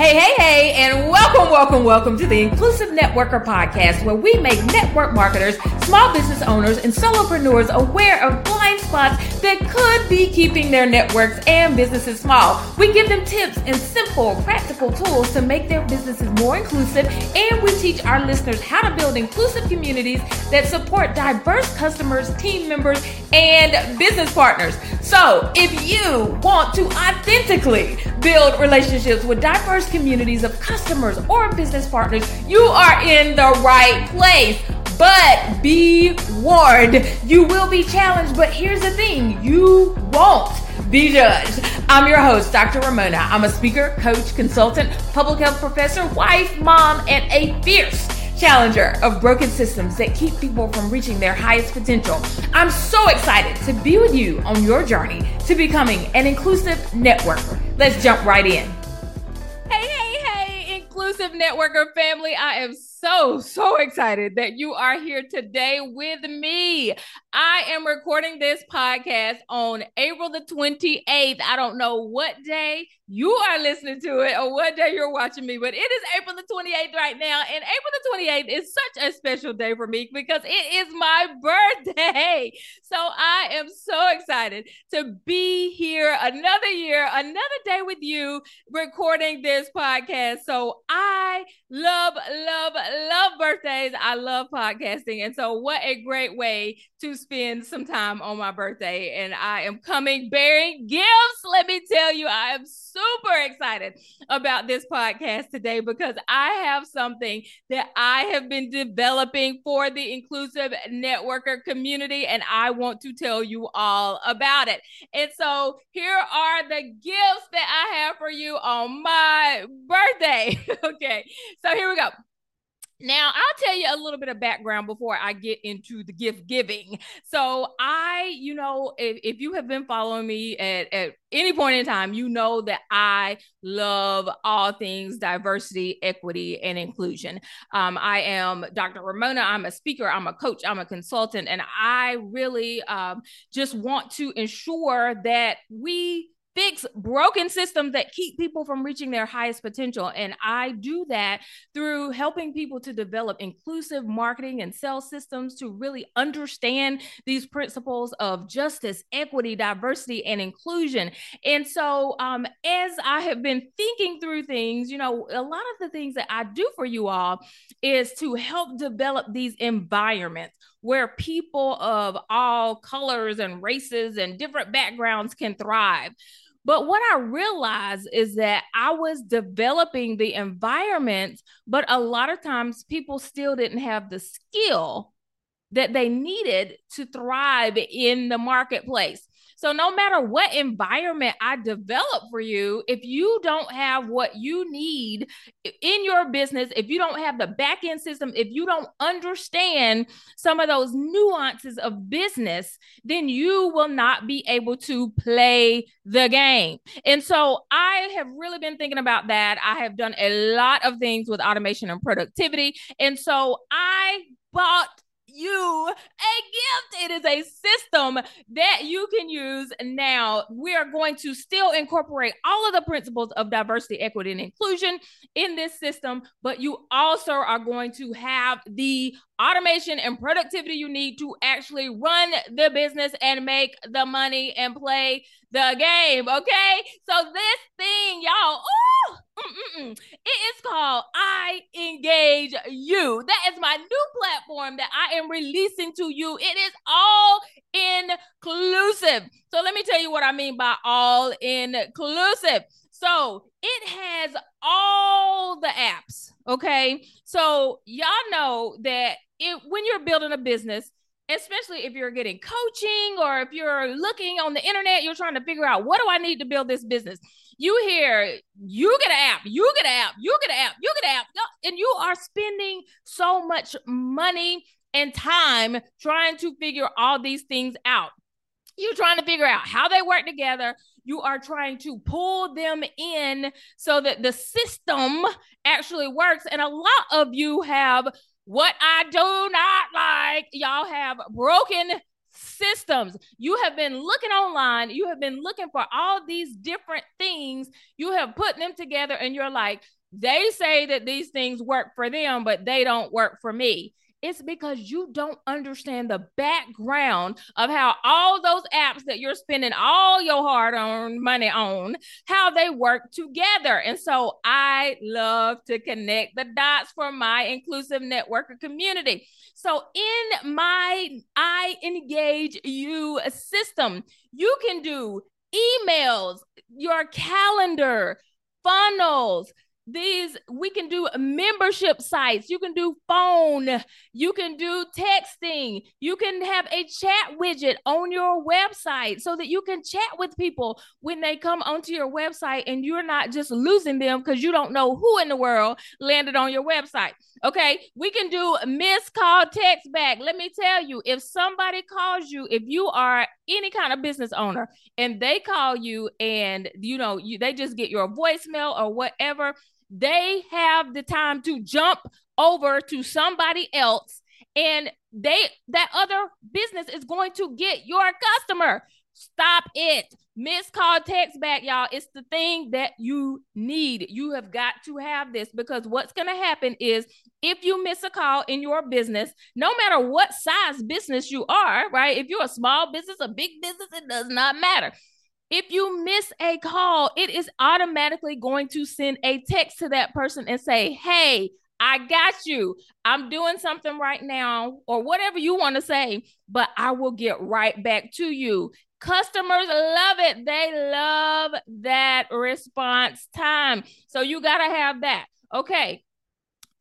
Hey, hey, hey, and welcome, welcome, welcome to the Inclusive Networker podcast, where we make network marketers, small business owners, and solopreneurs aware of blind spots that could be keeping their networks and businesses small. We give them tips and simple, practical tools to make their businesses more inclusive, and we teach our listeners how to build inclusive communities that support diverse customers, team members, and business partners. So, if you want to authentically build relationships with diverse communities of customers or business partners, you are in the right place. But be warned, you will be challenged. But here's the thing you won't be judged. I'm your host, Dr. Raymona. I'm a speaker, coach, consultant, public health professor, wife, mom, and a fierce challenger of broken systems that keep people from reaching their highest potential. I'm so excited to be with you on your journey to becoming an inclusive networker. Let's jump right in. Hey, hey, hey, inclusive networker family. I am so, so so excited that you are here today with me. I am recording this podcast on April the 28th. I don't know what day you are listening to it or what day you're watching me, but it is April the 28th right now. And April the 28th is such a special day for me because it is my birthday. So I am so excited to be here another year, another day with you recording this podcast. So I love, love, love birthdays. I love podcasting. And so, what a great way to spend some time on my birthday. And I am coming bearing gifts. Let me tell you, I am super excited about this podcast today because I have something that I have been developing for the inclusive networker community. And I want to tell you all about it. And so, here are the gifts that I have for you on my birthday. okay. So, here we go. Now, I'll tell you a little bit of background before I get into the gift giving. So, I, you know, if, if you have been following me at, at any point in time, you know that I love all things diversity, equity, and inclusion. Um, I am Dr. Raymona. I'm a speaker, I'm a coach, I'm a consultant, and I really um, just want to ensure that we fix broken systems that keep people from reaching their highest potential. And I do that through helping people to develop inclusive marketing and sales systems to really understand these principles of justice, equity, diversity, and inclusion. And so, um, as I have been thinking through things, you know, a lot of the things that I do for you all is to help develop these environments where people of all colors and races and different backgrounds can thrive. But what I realized is that I was developing the environment, but a lot of times people still didn't have the skill that they needed to thrive in the marketplace. So no matter what environment I develop for you, if you don't have what you need in your business, if you don't have the back end system, if you don't understand some of those nuances of business, then you will not be able to play the game. And so I have really been thinking about that. I have done a lot of things with automation and productivity. And so I bought you a gift. It is a system that you can use now. We are going to still incorporate all of the principles of diversity, equity, and inclusion in this system, but you also are going to have the automation and productivity you need to actually run the business and make the money and play the game. Okay. So this thing, y'all, ooh, mm-mm-mm. it is called I Engage You. That is my new platform that I am releasing to you. It is all inclusive. So let me tell you what I mean by all inclusive. So it has all the apps. Okay. So y'all know that it, when you're building a business, especially if you're getting coaching or if you're looking on the internet, you're trying to figure out what do I need to build this business. You hear you get an app, you get an app, you get an app, you get an app, and you are spending so much money and time trying to figure all these things out. You're trying to figure out how they work together. You are trying to pull them in so that the system actually works. And a lot of you have what I do not like. Y'all have broken systems. You have been looking online, you have been looking for all these different things. You have put them together, and you're like, they say that these things work for them, but they don't work for me. It's because you don't understand the background of how all those apps that you're spending all your hard earned money on, how they work together. And so I love to connect the dots for my inclusive networker community. So in my iEngageU system, you can do emails, your calendar, funnels, these we can do membership sites. You can do phone. You can do texting. You can have a chat widget on your website so that you can chat with people when they come onto your website and you're not just losing them because you don't know who in the world landed on your website. Okay? We can do missed call text back. Let me tell you if somebody calls you if you are any kind of business owner and they call you and you know you they just get your voicemail or whatever they have the time to jump over to somebody else and they that other business is going to get your customer. Stop it. Miss call text back y'all. It's the thing that you need. You have got to have this because what's going to happen is if you miss a call in your business no matter what size business you are right? If you're a small business a big business it does not matter if you miss a call, it is automatically going to send a text to that person and say, Hey, I got you. I'm doing something right now, or whatever you want to say, but I will get right back to you. Customers love it. They love that response time. So you got to have that. Okay.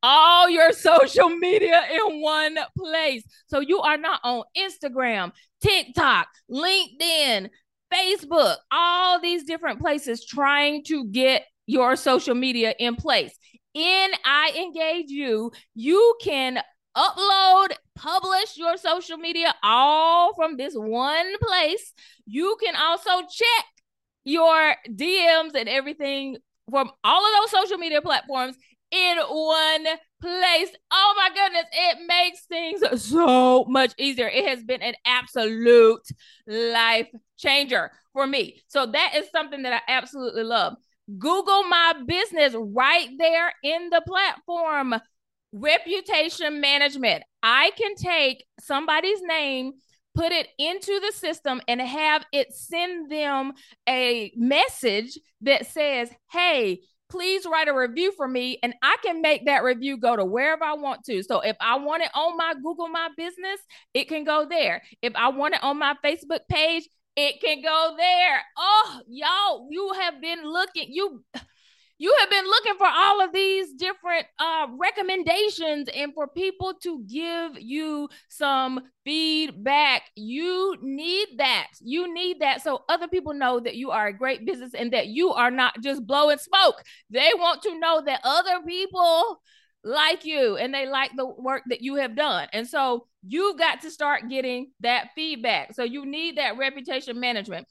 All your social media in one place. So you are not on Instagram, TikTok, LinkedIn, Facebook, all these different places trying to get your social media in place. In iEngageU, you can upload, publish your social media all from this one place. You can also check your DMs and everything from all of those social media platforms in one place. Oh my goodness, it makes things so much easier. It has been an absolute life changer for me. So that is something that I absolutely love. Google my business right there in the platform. Reputation management. I can take somebody's name, put it into the system, and have it send them a message that says, Hey, please write a review for me and I can make that review go to wherever I want to. So if I want it on my Google My Business, it can go there. If I want it on my Facebook page, it can go there. Oh, y'all, you have been looking, you you have been looking for all of these different uh, recommendations and for people to give you some feedback. You need that. You need that so other people know that you are a great business and that you are not just blowing smoke. They want to know that other people like you and they like the work that you have done. And so you got to start getting that feedback. So you need that reputation management.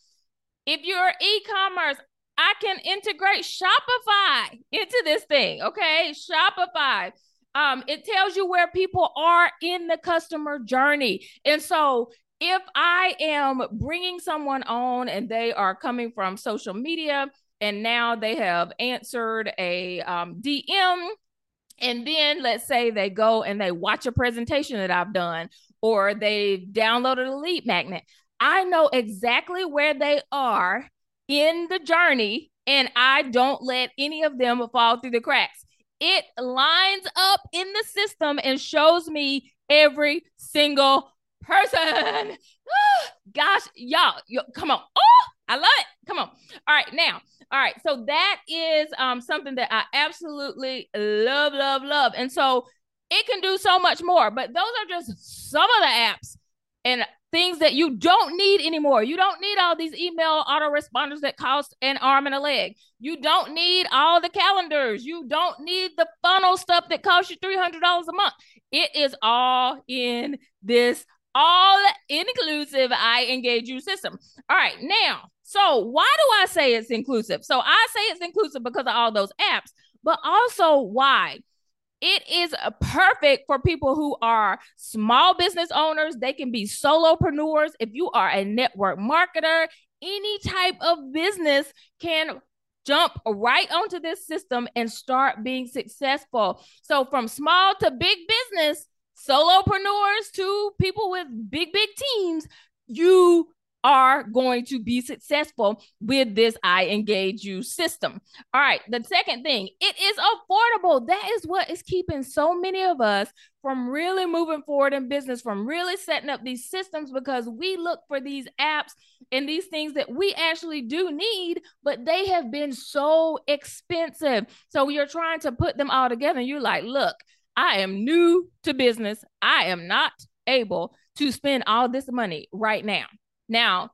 If you're e-commerce, I can integrate Shopify into this thing. Okay. Shopify. Um, it tells you where people are in the customer journey. And so if I am bringing someone on and they are coming from social media and now they have answered a um, DM, and then let's say they go and they watch a presentation that I've done or they downloaded a lead magnet. I know exactly where they are in the journey and I don't let any of them fall through the cracks. It lines up in the system and shows me every single person. Gosh, y'all, come on. Oh, I love it. Come on. All right, now. All right, so that is um something that I absolutely love, love, love. And so it can do so much more, but those are just some of the apps. And things that you don't need anymore. You don't need all these email autoresponders that cost an arm and a leg. You don't need all the calendars. You don't need the funnel stuff that costs you $300 a month. It is all in this all inclusive iEngageU system. All right, now, so why do I say it's inclusive? So I say it's inclusive because of all those apps, but also why? It is perfect for people who are small business owners. They can be solopreneurs. If you are a network marketer, any type of business can jump right onto this system and start being successful. So, from small to big business, solopreneurs to people with big, big teams, you are going to be successful with this iEngageU system. All right, the second thing, it is affordable. That is what is keeping so many of us from really moving forward in business, from really setting up these systems because we look for these apps and these things that we actually do need, but they have been so expensive. So you're trying to put them all together and you're like, look, I am new to business. I am not able to spend all this money right now. Now,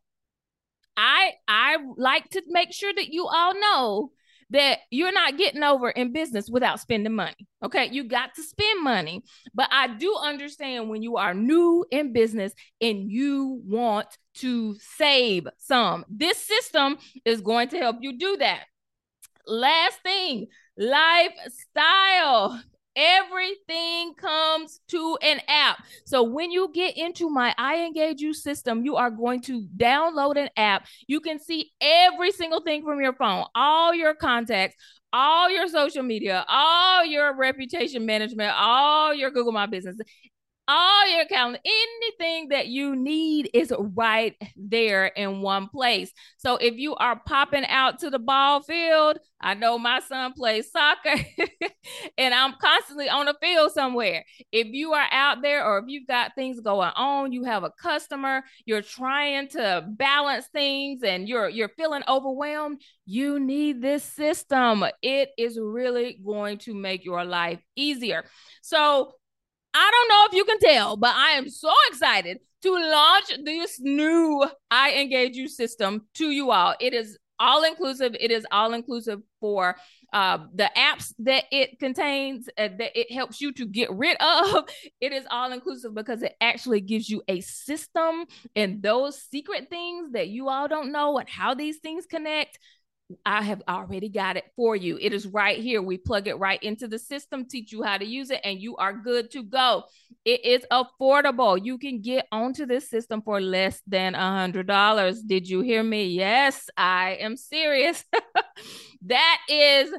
I I like to make sure that you all know that you're not getting over in business without spending money. Okay, you got to spend money, but I do understand when you are new in business and you want to save some. This system is going to help you do that. Last thing, lifestyle. Everything comes to an app. So when you get into my iEngageU system, you are going to download an app. You can see every single thing from your phone, all your contacts, all your social media, all your reputation management, all your Google My Business all your calendar, anything that you need is right there in one place. So if you are popping out to the ball field, I know my son plays soccer and I'm constantly on the field somewhere. If you are out there or if you've got things going on, you have a customer, you're trying to balance things and you're you're feeling overwhelmed, you need this system. It is really going to make your life easier. So I don't know if you can tell, but I am so excited to launch this new iEngageU system to you all. It is all inclusive. It is all inclusive for uh, the apps that it contains, uh, that it helps you to get rid of. It is all inclusive because it actually gives you a system and those secret things that you all don't know and how these things connect I have already got it for you. It is right here. We plug it right into the system, teach you how to use it, and you are good to go. It is affordable. You can get onto this system for less than a hundred dollars. Did you hear me? Yes, I am serious. that is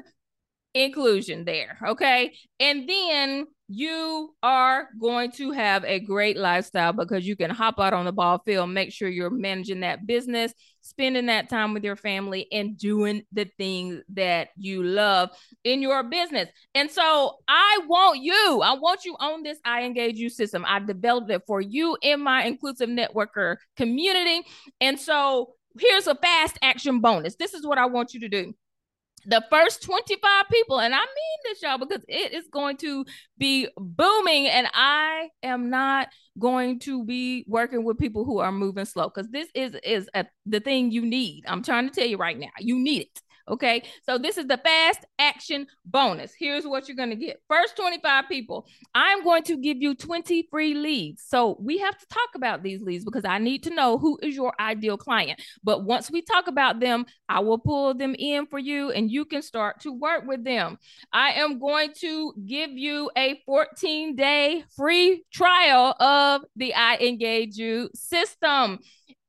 inclusion there. Okay. And then you are going to have a great lifestyle because you can hop out on the ball field, make sure you're managing that business, spending that time with your family, and doing the things that you love in your business. And so I want you, I want you on this iEngageU system. I developed it for you in my inclusive networker community. And so here's a fast action bonus. This is what I want you to do the first 25 people and i mean this y'all because it is going to be booming and i am not going to be working with people who are moving slow because this is is a, the thing you need. I'm trying to tell you right now you need it Okay. So this is the fast action bonus. Here's what you're going to get. First 25 people, I'm going to give you 20 free leads. So we have to talk about these leads because I need to know who is your ideal client. But once we talk about them, I will pull them in for you and you can start to work with them. I am going to give you a 14 day free trial of the iEngageU system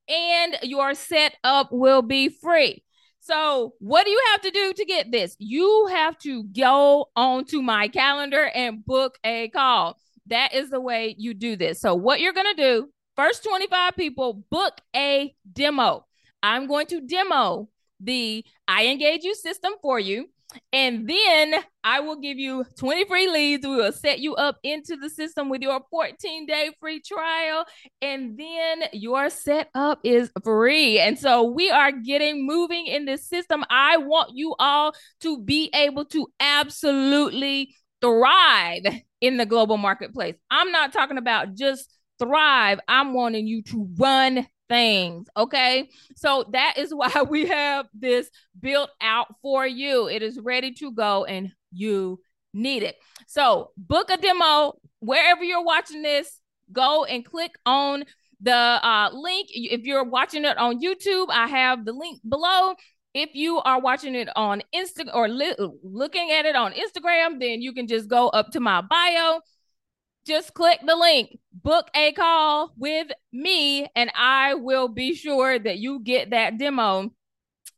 and your setup will be free. So, what do you have to do to get this? You have to go onto my calendar and book a call. That is the way you do this. So, what you're going to do, first 25 people, book a demo. I'm going to demo the iEngageU system for you. And then I will give you 20 free leads. We will set you up into the system with your 14 day free trial. And then your setup is free. And so we are getting moving in this system. I want you all to be able to absolutely thrive in the global marketplace. I'm not talking about just thrive, I'm wanting you to run things. Okay. So that is why we have this built out for you. It is ready to go and you need it. So book a demo wherever you're watching this. Go and click on the uh, link. If you're watching it on YouTube, I have the link below. If you are watching it on Insta or li- looking at it on Instagram, then you can just go up to my bio, just click the link, book a call with me, and I will be sure that you get that demo.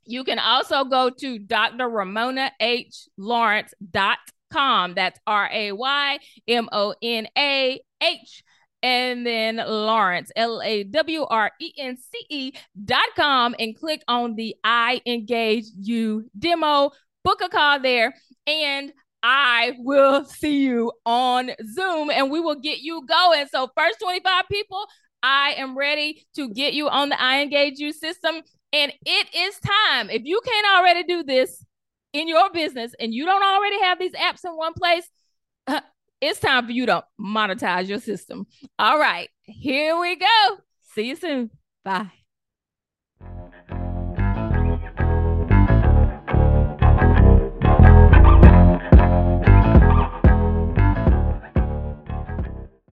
You can also go to drraymonah.lawrence.com. That's R A Y M O N A H and then Lawrence, L A W R E N C E dot com, and click on the I Engage You demo. Book a call there, and I will see you on Zoom and we will get you going. So, first 25 people, I am ready to get you on the iEngageU system. And it is time. If you can't already do this in your business and you don't already have these apps in one place, it's time for you to monetize your system. All right, here we go. See you soon. Bye.